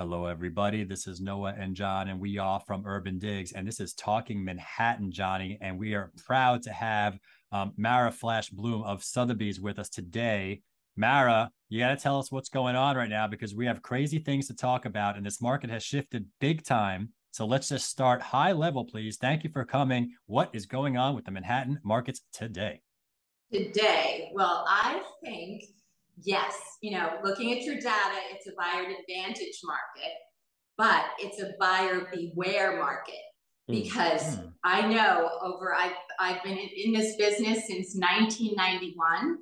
Hello, everybody. This is Noah and John, and we are from Urban Digs, and this is Talking Manhattan, Johnny. And we are proud to have um, Mara Flash Blum of Sotheby's with us today. Mara, you got to tell us what's going on right now because we have crazy things to talk about, and this market has shifted big time. So let's just start high level, please. Thank you for coming. What is going on with the Manhattan markets today? Today, well, I think yes, you know, looking at your data, it's a buyer advantage market, but it's a buyer beware market hmm. because mm. I know over I've I've been in this business since 1991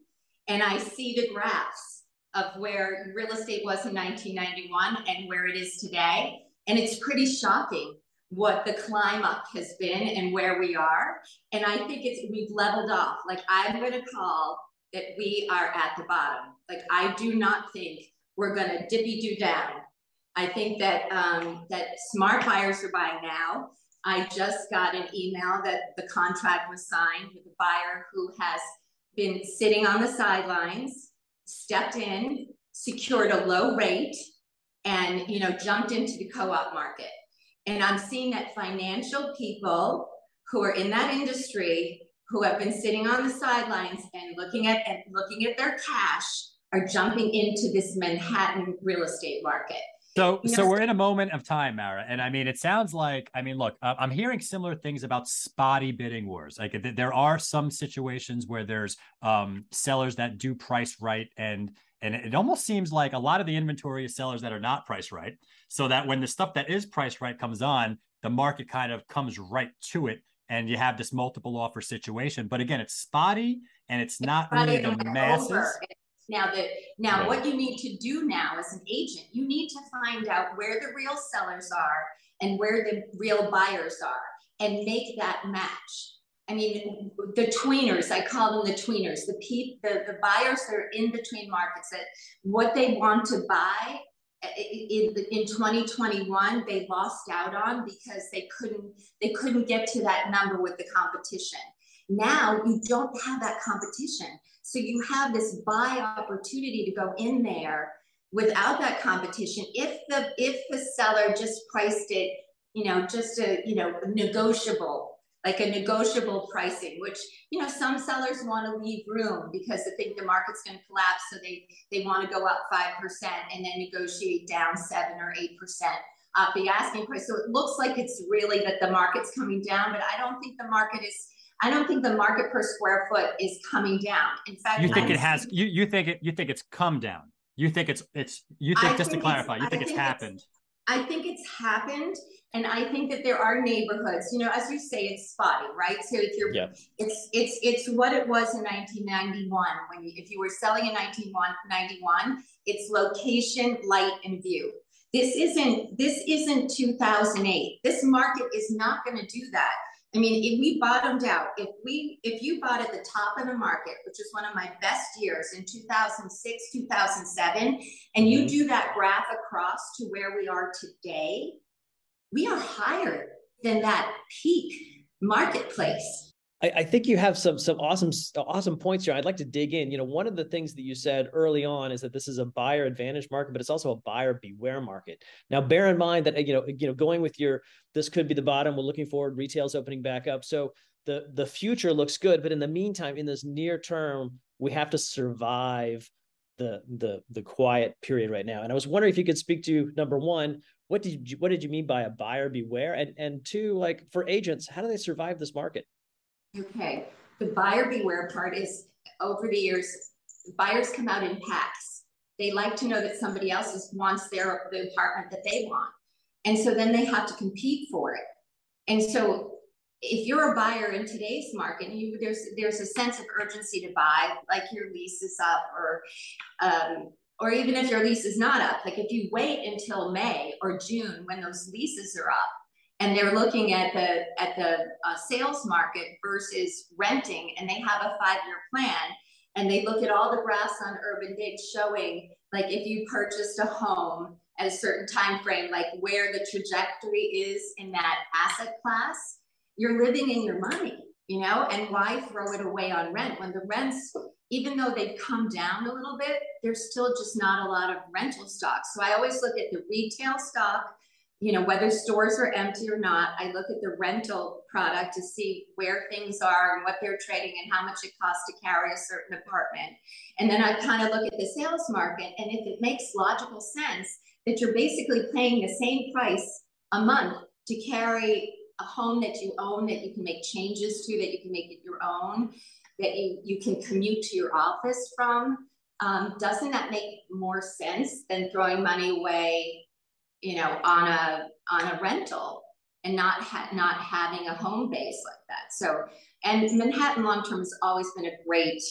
and I see the graphs of where real estate was in 1991 and where it is today and it's pretty shocking what the climb up has been and where we are and I think it's we've leveled off like I'm going to call that we are at the bottom. Like I do not think we're going to dippy do down. I think that um, that smart buyers are buying now. I just got an email that the contract was signed with a buyer who has been sitting on the sidelines, stepped in, secured a low rate, and you know jumped into the co-op market. And I'm seeing that financial people who are in that industry who have been sitting on the sidelines and looking at and looking at their cash are jumping into this Manhattan real estate market. So, you know, so we're in a moment of time, Mara, and I mean, it sounds like I mean, look, I'm hearing similar things about spotty bidding wars. Like there are some situations where there's um, sellers that do price right, and and it almost seems like a lot of the inventory is sellers that are not priced right, so that when the stuff that is priced right comes on, the market kind of comes right to it and you have this multiple offer situation. But again, it's spotty and it's not really the masses. Over. Now that now right. what you need to do now as an agent, you need to find out where the real sellers are and where the real buyers are and make that match. I mean, the tweeners, I call them the tweeners, the pe- the, the buyers that are in between markets that what they want to buy in, in 2021 they lost out on because they couldn't they couldn't get to that number with the competition. Now you don't have that competition. So you have this buy opportunity to go in there without that competition. If the if the seller just priced it you know just a you know negotiable like a negotiable pricing, which you know some sellers want to leave room because they think the market's going to collapse, so they they want to go up five percent and then negotiate down seven or eight percent off the asking price. So it looks like it's really that the market's coming down, but I don't think the market is. I don't think the market per square foot is coming down. In fact, you think I'm it has. You you think it. You think it's come down. You think it's it's. You think I just think to clarify. You think I it's happened. It's, I think it's happened. And I think that there are neighborhoods, you know, as you say, it's spotty, right? So if you're, yeah. it's it's it's what it was in 1991 when you, if you were selling in 1991, it's location, light, and view. This isn't this isn't 2008. This market is not going to do that. I mean, if we bottomed out, if we if you bought at the top of the market, which is one of my best years in 2006, 2007, and you mm-hmm. do that graph across to where we are today, we are higher than that peak marketplace. I, I, think you have some some awesome awesome points here. I'd like to dig in. You know, one of the things that you said early on is that this is a buyer advantage market, but it's also a buyer beware market. Now, bear in mind that uh, you know you know going with your this could be the bottom. We're looking forward. Retail's opening back up, so the the future looks good. But in the meantime, in this near term, we have to survive the the the quiet period right now. And I was wondering if you could speak to number one, what did you what did you mean by a buyer beware and and two like for agents how do they survive this market okay the buyer beware part is over the years buyers come out in packs. They like to know that somebody else wants their the apartment that they want. And so then they have to compete for it. And so if you're a buyer in today's market you, there's there's a sense of urgency to buy like your lease is up or um, or even if your lease is not up, like if you wait until May or June when those leases are up and they're looking at the at the uh, sales market versus renting and they have a five-year plan and they look at all the graphs on urban digs showing like if you purchased a home at a certain time frame like where the trajectory is in that asset class you're living in your money you know, and why throw it away on rent when the rents, even though they've come down a little bit, there's still just not a lot of rental stock. So I always look at the retail stock you know, whether stores are empty or not, I look at the rental product to see where things are and what they're trading and how much it costs to carry a certain apartment. And then I kind of look at the sales market. And if it makes logical sense that you're basically paying the same price a month to carry a home that you own, that you can make changes to, that you can make it your own, that you, you can commute to your office from, um, doesn't that make more sense than throwing money away you know, on a on a rental and not ha- not having a home base like that. So, and Manhattan long term has always been a great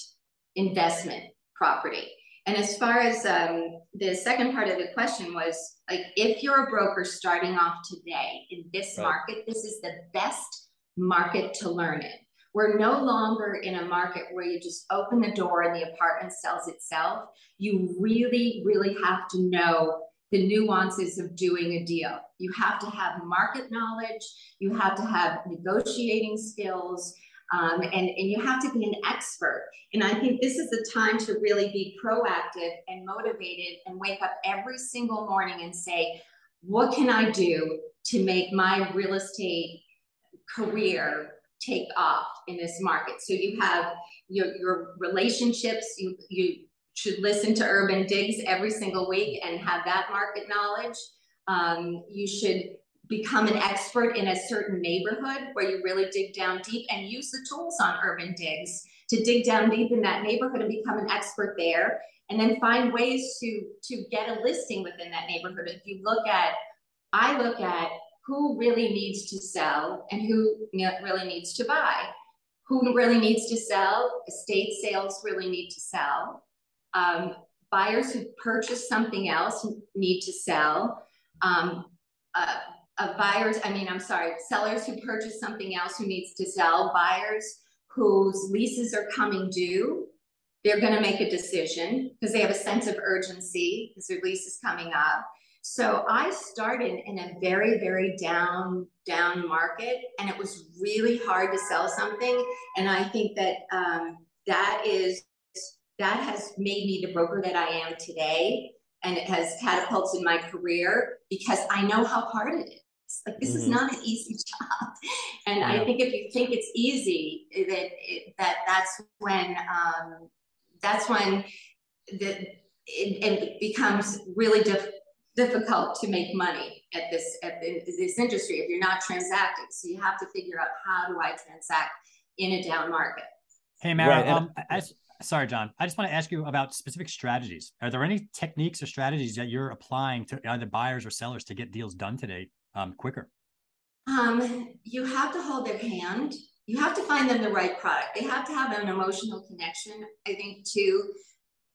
investment property. And as far as um, the second part of the question was like, if you're a broker starting off today in this right. market, this is the best market to learn in. We're no longer in a market where you just open the door and the apartment sells itself. You really, really have to know the nuances of doing a deal. You have to have market knowledge, you have to have negotiating skills, um, and, and you have to be an expert. And I think this is the time to really be proactive and motivated and wake up every single morning and say, what can I do to make my real estate career take off in this market? So you have your, your relationships, you, you should listen to Urban Digs every single week and have that market knowledge. Um, you should become an expert in a certain neighborhood where you really dig down deep and use the tools on Urban Digs to dig down deep in that neighborhood and become an expert there. And then find ways to, to get a listing within that neighborhood. If you look at, I look at who really needs to sell and who really needs to buy. Who really needs to sell? Estate sales really need to sell. Um, buyers who purchase something else need to sell. Um, uh, uh, buyers, I mean, I'm sorry, sellers who purchase something else who needs to sell, buyers whose leases are coming due, they're going to make a decision because they have a sense of urgency because their lease is coming up. So I started in a very, very down, down market, and it was really hard to sell something. And I think that um, that is that has made me the broker that I am today. And it has catapulted my career because I know how hard it is. Like this mm-hmm. is not an easy job, and yeah. I think if you think it's easy, that it, that that's when um, that's when the it, it becomes really diff- difficult to make money at this at this industry if you're not transacting. So you have to figure out how do I transact in a down market. Hey, Mara, right. um, as sorry, John. I just want to ask you about specific strategies. Are there any techniques or strategies that you're applying to either buyers or sellers to get deals done today um, quicker? Um, you have to hold their hand. You have to find them the right product. They have to have an emotional connection, I think, to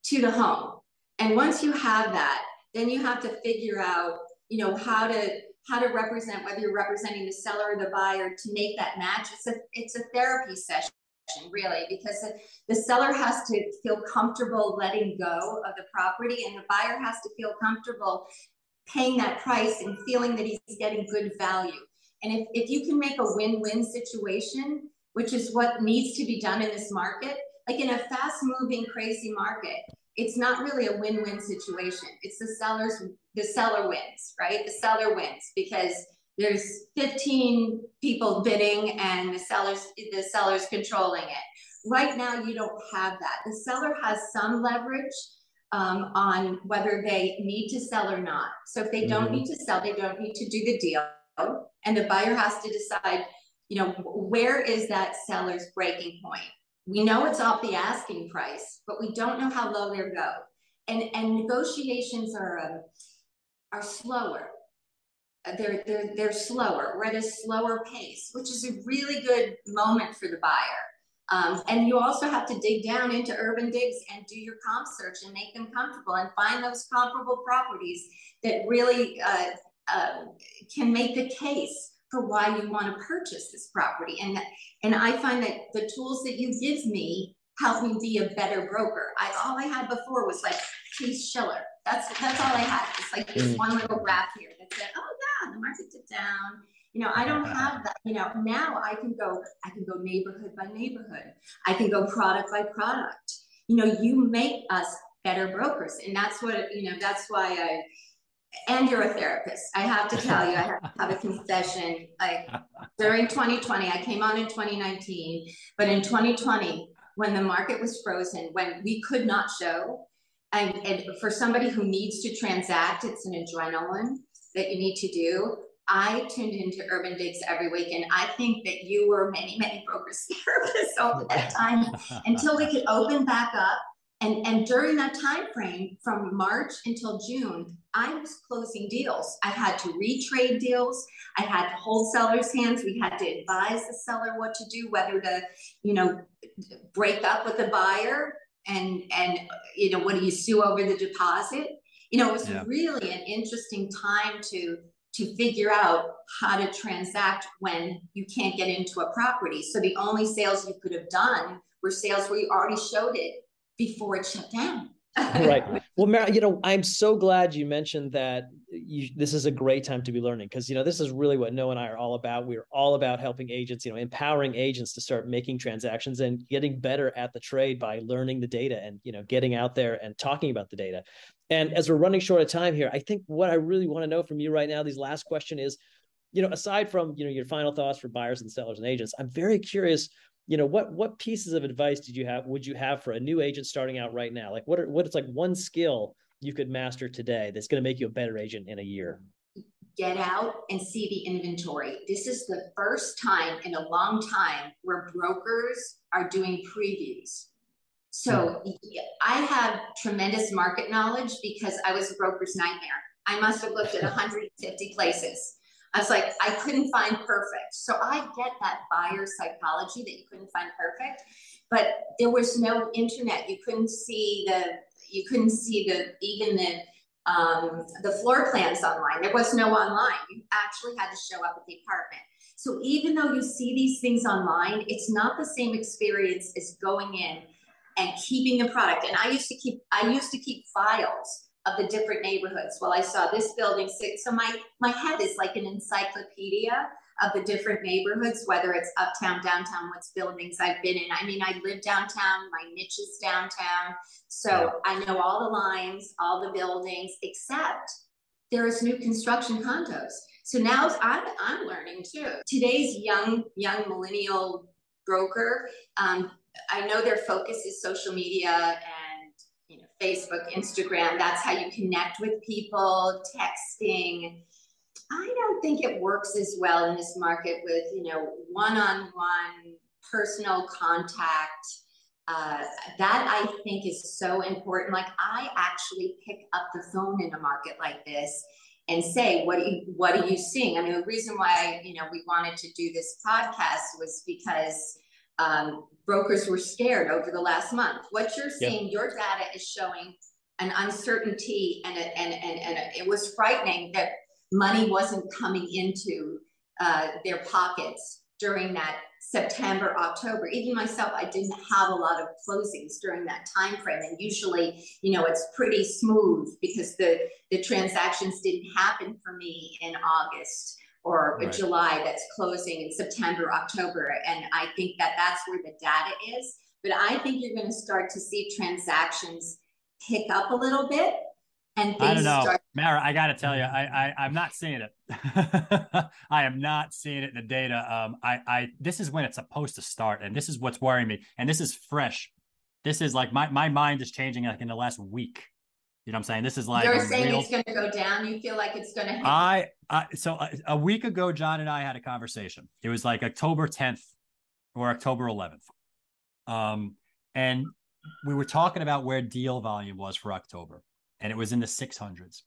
to the home. And once you have that, then you have to figure out, you know, how to how to represent whether you're representing the seller or the buyer to make that match. It's a it's a therapy session really, because the seller has to feel comfortable letting go of the property and the buyer has to feel comfortable paying that price and feeling that he's getting good value. And if, if you can make a win-win situation, which is what needs to be done in this market, like in a fast-moving, crazy market, it's not really a win-win situation. It's the seller's the seller wins, right? The seller wins because there's 15 people bidding and the sellers the sellers controlling it. Right now you don't have that. The seller has some leverage um, on whether they need to sell or not. So if they don't mm-hmm. need to sell they don't need to do the deal. And the buyer has to decide you know where is that seller's breaking point? We know it's off the asking price but we don't know how low they'll go. And and negotiations are um, are slower they're they're they're slower. We're at a slower pace, which is a really good moment for the buyer. Um, and you also have to dig down into urban digs and do your comp search and make them comfortable and find those comparable properties that really uh, uh, can make the case for why you want to purchase this property. And and I find that the tools that you give me help me be a better broker. I all I had before was like Case Shiller That's that's all I had. It's like this mm. one little graph here that said, oh yeah, the market dipped down. You know, I don't have that. You know, now I can go, I can go neighborhood by neighborhood. I can go product by product. You know, you make us better brokers. And that's what, you know, that's why I and you're a therapist. I have to tell you, I have a confession. Like during 2020, I came on in 2019, but in 2020, when the market was frozen, when we could not show, and, and for somebody who needs to transact, it's an adrenaline that you need to do. I tuned into Urban Digs every week, and I think that you were many, many brokers therapists all that time until we could open back up. And, and during that time frame, from March until June, I was closing deals. I had to retrade deals. I had to hold sellers' hands. We had to advise the seller what to do, whether to, you know, break up with the buyer and and you know, what do you sue over the deposit? You know, it was yeah. really an interesting time to to figure out how to transact when you can't get into a property. So the only sales you could have done were sales where you already showed it before it shut down. right. Well, Mara, you know, I'm so glad you mentioned that you, this is a great time to be learning because, you know, this is really what Noah and I are all about. We're all about helping agents, you know, empowering agents to start making transactions and getting better at the trade by learning the data and, you know, getting out there and talking about the data. And as we're running short of time here, I think what I really want to know from you right now, these last question is, you know, aside from, you know, your final thoughts for buyers and sellers and agents, I'm very curious you know what what pieces of advice did you have would you have for a new agent starting out right now? Like what are what is like one skill you could master today that's going to make you a better agent in a year? Get out and see the inventory. This is the first time in a long time where brokers are doing previews. So hmm. i have tremendous market knowledge because i was a broker's nightmare. I must have looked at 150 places I was like, I couldn't find perfect. So I get that buyer psychology that you couldn't find perfect, but there was no internet. You couldn't see the, you couldn't see the, even the, um, the floor plans online. There was no online. You actually had to show up at the apartment. So even though you see these things online, it's not the same experience as going in and keeping the product. And I used to keep, I used to keep files of the different neighborhoods. Well, I saw this building. So my my head is like an encyclopedia of the different neighborhoods, whether it's uptown, downtown, what's buildings I've been in. I mean, I live downtown. My niche is downtown, so I know all the lines, all the buildings, except there is new construction condos. So now I'm I'm learning too. Today's young young millennial broker. Um, I know their focus is social media and Facebook, Instagram. That's how you connect with people, texting. I don't think it works as well in this market with, you know, one-on-one personal contact. Uh, that I think is so important. Like I actually pick up the phone in a market like this and say, what are you, what are you seeing? I mean, the reason why, you know, we wanted to do this podcast was because um, brokers were scared over the last month. What you're seeing, your data is showing an uncertainty and, a, and, and, and a, it was frightening that money wasn't coming into uh, their pockets during that September, October. Even myself, I didn't have a lot of closings during that time frame. And usually, you know, it's pretty smooth because the the transactions didn't happen for me in August or right. July that's closing in September, October. And I think that that's where the data is. But I think you're going to start to see transactions pick up a little bit. And I don't know, start- Mara. I got to tell you, I, I am not seeing it. I am not seeing it in the data. Um, I I this is when it's supposed to start, and this is what's worrying me. And this is fresh. This is like my my mind is changing like in the last week. You know what I'm saying? This is like you're saying real... it's going to go down. You feel like it's going to. I, I so a, a, week ago, John and I had a conversation. It was like October 10th or October 11th, um, and we were talking about where deal volume was for October, and it was in the 600s.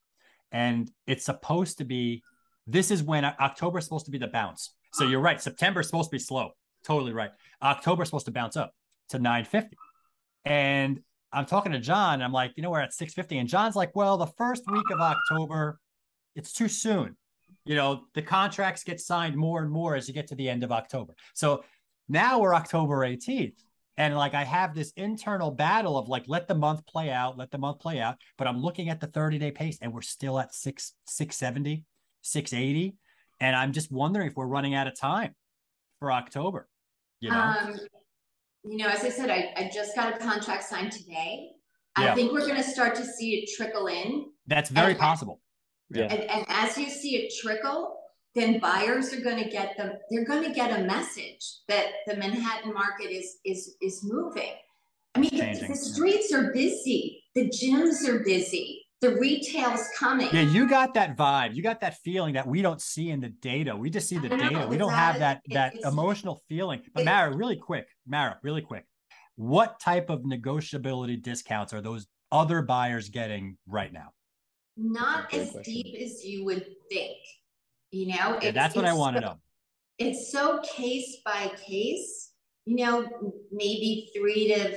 And it's supposed to be. This is when October is supposed to be the bounce. So you're right. September is supposed to be slow. Totally right. October is supposed to bounce up to 950. And I'm talking to John. and I'm like, you know, we're at 650. And John's like, well, the first week of October, it's too soon. You know, the contracts get signed more and more as you get to the end of October. So now we're October 18th. And like I have this internal battle of like, let the month play out, let the month play out. But I'm looking at the 30 day pace and we're still at six, 670, 680. And I'm just wondering if we're running out of time for October. You know, Um, you know, as I said, I, I just got a contract signed today. Yeah. I think we're gonna start to see it trickle in. that's very and- possible. Yeah. And, and as you see it trickle, then buyers are gonna get the, they're gonna get a message that the Manhattan market is, is, is moving. I mean, the, Changing, the yeah. streets are busy, the gyms are busy, the retail's coming. Yeah, you got that vibe. You got that feeling that we don't see in the data. We just see the I know, data. We don't have that that it's- emotional feeling. But Mara, really quick, Mara, really quick. What type of negotiability discounts are those other buyers getting right now? Not as question. deep as you would think, you know? Yeah, It's- that's what I it's want to so- know. it's so case by case, you know, maybe three to,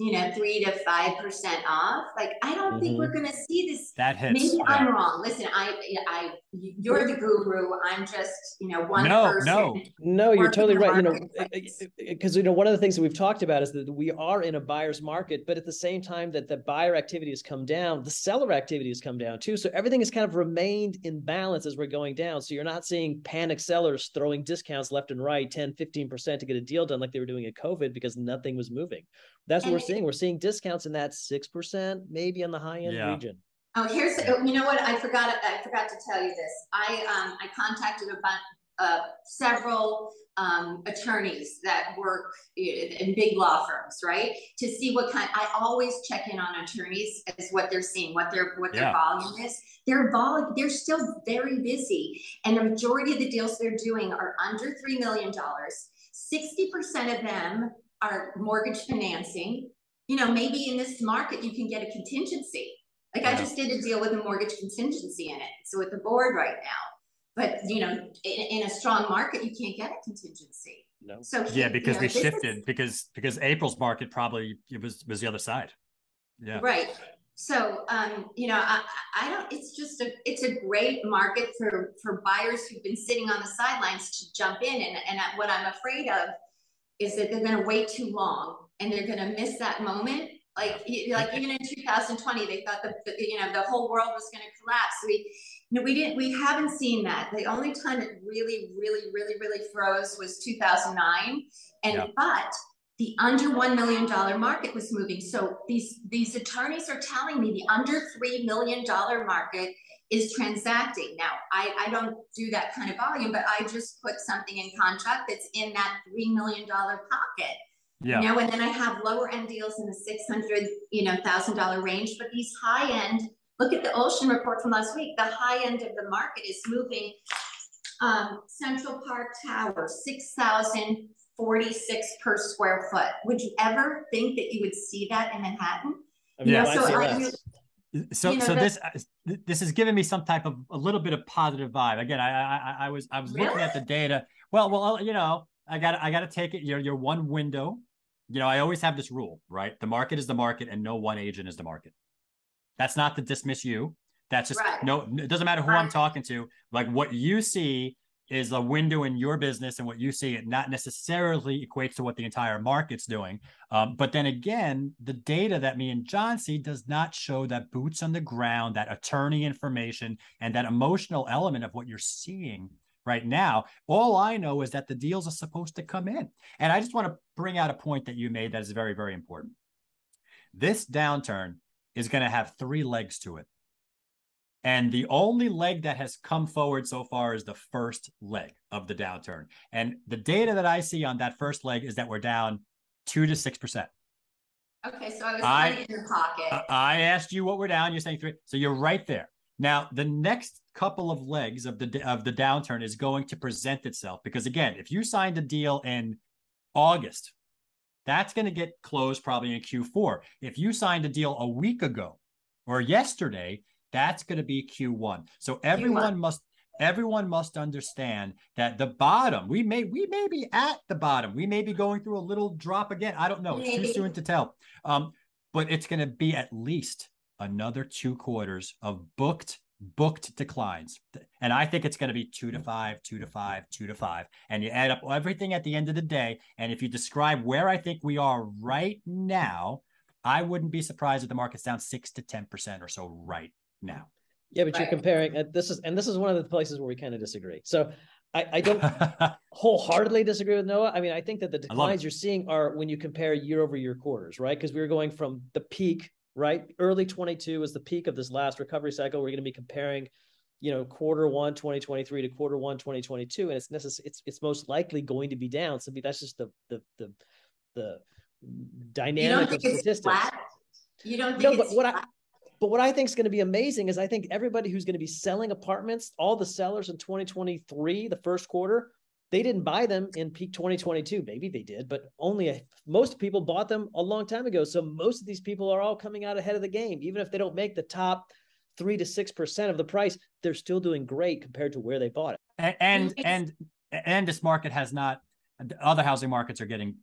you know, three to five percent off. Like, I don't think Mm-hmm. we're gonna see this. That hits. Maybe yeah. I'm wrong. Listen, I, I, you're the guru. I'm just, you know, one No, person. no. No, you're totally right. You know, because eh, eh, eh, you know one of the things that we've talked about is that we are in a buyer's market, but at the same time that the buyer activity has come down, the seller activity has come down too. So everything has kind of remained in balance as we're going down. So you're not seeing panic sellers throwing discounts left and right, 10, 15% to get a deal done like they were doing at COVID because nothing was moving. That's what And we're seeing. We're seeing discounts in that 6%, maybe on the high end Yeah. region. Oh, here's, oh, you know what, I forgot, I forgot to tell you this. I, um, I contacted a bunch, uh, several, um, attorneys that work in, in big law firms, right? To see what kind, I always check in on attorneys as what they're seeing, what their, what their Yeah. volume is. Their vol, they're still very busy, and the majority of the deals they're doing are under three million dollars. Sixty percent of them are mortgage financing. You know, maybe in this market, you can get a contingency. Like I just did a deal with a mortgage contingency in it. So with the board right now. But you know, in, in a strong market, you can't get a contingency. No. So Yeah, you because know, we this is- shifted because because April's market probably it was was the other side. Yeah. Right. So, um, you know, I, I I don't, it's just a, it's a great market for, for buyers who've been sitting on the sidelines to jump in. And, and what I'm afraid of is that they're gonna wait too long and they're gonna miss that moment. Like, like even in two thousand twenty, they thought that, the- you know, the whole world was gonna collapse. We, no, we didn't, we haven't seen that. The only time it really, really, really, really froze was two thousand nine. And, Yeah. but the under one million dollar market was moving. So these these attorneys are telling me the under three million dollar market is transacting. Now I, I don't do that kind of volume, but I just put something in contract that's in that three million dollar pocket. Yeah. You know, and then I have lower end deals in the six hundred, you know, thousand dollar range, but these high end, look at the Olshan report from last week. The high end of the market is moving. Um, Central Park Tower, six thousand forty-six per square foot. Would you ever think that you would see that in Manhattan? I mean, Yeah. might So say I- less. so you know, so the- this this has given me some type of a little bit of positive vibe. Again i i I- i was i was looking at the data. Well well you know i got i got to take it you're, you're one window. You know i always have this rule right? The market is the market and no one agent is the market. That's not to dismiss you. That's just Right. no it doesn't matter who i'm talking to. Like what you see is a window in your business and what you see it not necessarily equates to what the entire market's doing um, but then again, the data that me and John see does not show that boots on the ground, that attorney information, and that emotional element of what you're seeing right now. All I know is that the deals are supposed to come in. And I just want to bring out a point that you made that is very, very important. This downturn is going to have three legs to it. And the only leg that has come forward so far is the first leg of the downturn. And the data that I see on that first leg is that we're down two to six percent. Okay, so I was I- in your pocket. I asked you what we're down. You're saying three, so you're right there. Now, the next couple of legs of the of the downturn is going to present itself because again, if you signed a deal in August, that's going to get closed probably in Q4. If you signed a deal a week ago or yesterday, that's going to be Q1. So everyone must everyone must understand that the bottom we may we may be at the bottom we may be going through a little drop again i don't know it's too soon to tell um but it's going to be at least another two quarters of booked booked declines And I think it's going to be two to five, two to five, two to five. And you add up everything at the end of the day. And if you describe where I think we are right now, I wouldn't be surprised if the market's down six to 10% or so right now. Yeah, but right. you're comparing uh, this is and this is one of the places where we kind of disagree. So I, I don't wholeheartedly disagree with Noah. I mean, I think that the declines you're seeing are when you compare year over year quarters, right? Because we were going from the peak, right? Early 22 was the peak of this last recovery cycle. We're going to be comparing, you know, quarter one 2023 to quarter one 2022, and it's necessary. It's it's most likely going to be down. So that's just the the the the dynamic of statistics. Flat? You don't think no, but what flat? I but what I think is going to be amazing is I think everybody who's going to be selling apartments, all the sellers in 2023, the first quarter, they didn't buy them in peak 2022. Maybe they did, but only a, most people bought them a long time ago. So most of these people are all coming out ahead of the game. Even if they don't make the top three to six percent of the price, they're still doing great compared to where they bought it. And and and, and this market has not. Other housing markets are getting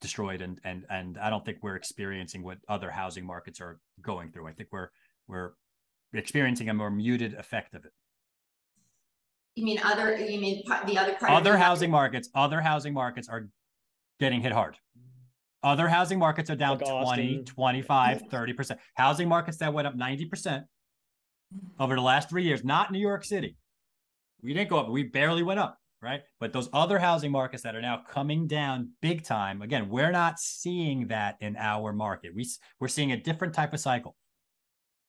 destroyed, and and and I don't think we're experiencing what other housing markets are going through. I think we're we're experiencing a more muted effect of it. You mean other? You mean the other part? Other housing market? markets. Other housing markets are getting hit hard. Other housing markets are down like 20, 25, 30%. Housing markets that went up 90% over the last three years, not New York City. We didn't go up. We barely went up, right? But those other housing markets that are now coming down big time. Again, we're not seeing that in our market. We, we're seeing a different type of cycle.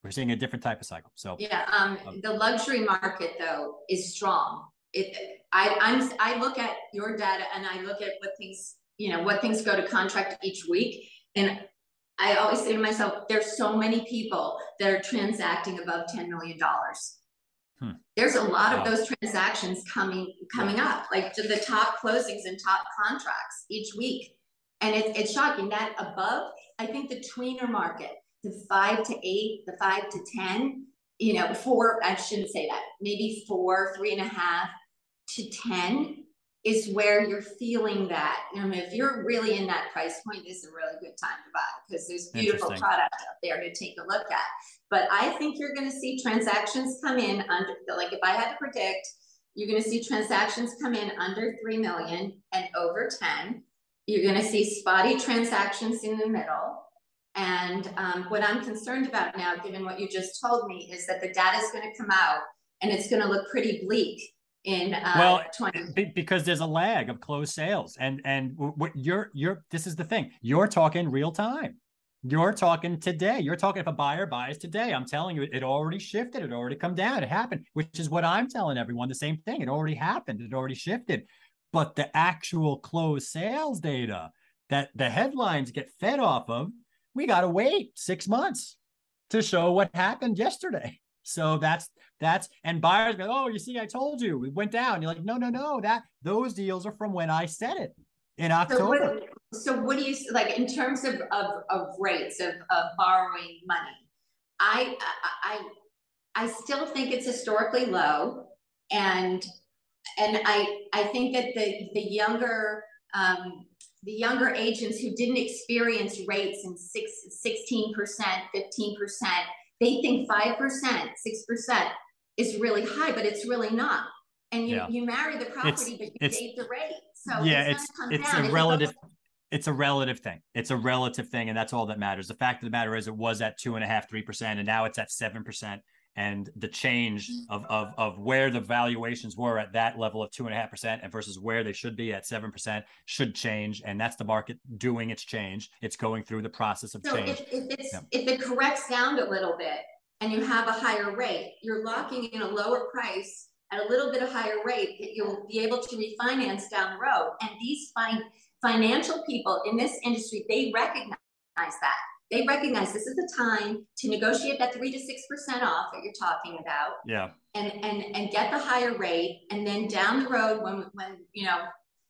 We're seeing a different type of cycle. So yeah, um, um, the luxury market though is strong. It, I, I'm, I look at your data and I look at what things, you know, what things go to contract each week, and I always say to myself, there's so many people that are transacting above ten million dollars. Hmm. There's a lot wow. of those transactions coming coming up, like the top closings and top contracts each week, and it's it's shocking that above. I think the tweener market the five to eight, the five to 10, you know, four, I shouldn't say that, maybe four, three and a half to 10 is where you're feeling that. I mean, if you're really in that price point, this is a really good time to buy because there's beautiful product out there to take a look at. But I think you're going to see transactions come in under, like if I had to predict, you're going to see transactions come in under 3 million and over 10. You're going to see spotty transactions in the middle. And um, what I'm concerned about now, given what you just told me, is that the data is going to come out and it's going to look pretty bleak in uh, well 20 because there's a lag of closed sales. And and what you're you're this is the thing. You're talking real time. You're talking today. You're talking if a buyer buys today i'm telling you it already shifted. It already come down. It happened which is what i'm telling everyone the same thing. It already happened. It already shifted. But the actual closed sales data that the headlines get fed off of we got to wait six months to show what happened yesterday. So that's that's and buyers go, oh, you see, I told you we went down. You're like, no, no, no, that those deals are from when I said it in October. So what, so what do you like in terms of of, of rates of, of borrowing money? I I I still think it's historically low, and and I I think that the the younger um, the younger agents who didn't experience rates in six, 16%, 15%, they think 5%, 6% is really high, but it's really not. And you, yeah. you marry the property, it's, but you date the rate. So yeah, it's, it's, it's a relative. It's a relative thing. It's a relative thing, and that's all that matters. The fact of the matter is, it was at two and a half, three percent, and now it's at seven percent and the change mm. of, of, of where the valuations were at that level of two and a half percent and versus where they should be at seven percent should change. And that's the market doing its change. It's going through the process of so change. If, if, it's, yeah. if it corrects down a little bit and you have a higher rate, you're locking in a lower price at a little bit of higher rate that you'll be able to refinance down the road. And these fine financial people in this industry, they recognize that they recognize this is the time to negotiate that three to six percent off that you're talking about. Yeah. And and and get the higher rate, and then down the road, when when you know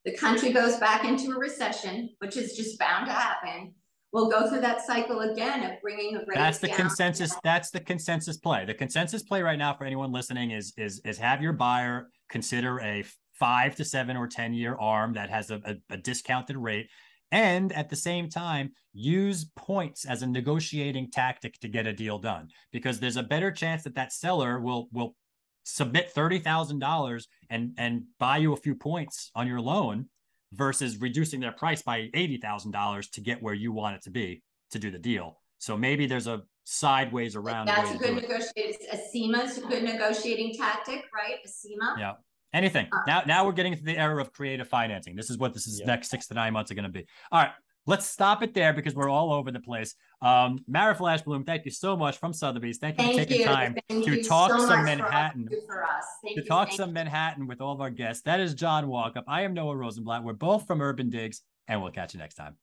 the country goes back into a recession, which is just bound to happen, we'll go through that cycle again of bringing the That's the down. consensus. That's the consensus play. The consensus play right now for anyone listening is is is have your buyer consider a five to seven or ten year arm that has a, a, a discounted rate and at the same time use points as a negotiating tactic to get a deal done because there's a better chance that that seller will will submit thirty thousand dollars and and buy you a few points on your loan versus reducing their price by eighty thousand dollars to get where you want it to be to do the deal. So maybe there's a sideways around. That's a good negotiating. Acima is a good negotiating tactic, right? Acima. Yeah. Anything. Uh, now, now we're getting into the era of creative financing. This is what this is yeah. next six to nine months are going to be. All right. Let's stop it there because we're all over the place. Um, Mara Flash Blum, thank you so much from Sotheby's. Thank you thank for taking you. time thank to talk so some Manhattan. For us. to you, talk some Manhattan with all of our guests. That is John Walkup. I am Noah Rosenblatt. We're both from Urban Digs, and we'll catch you next time.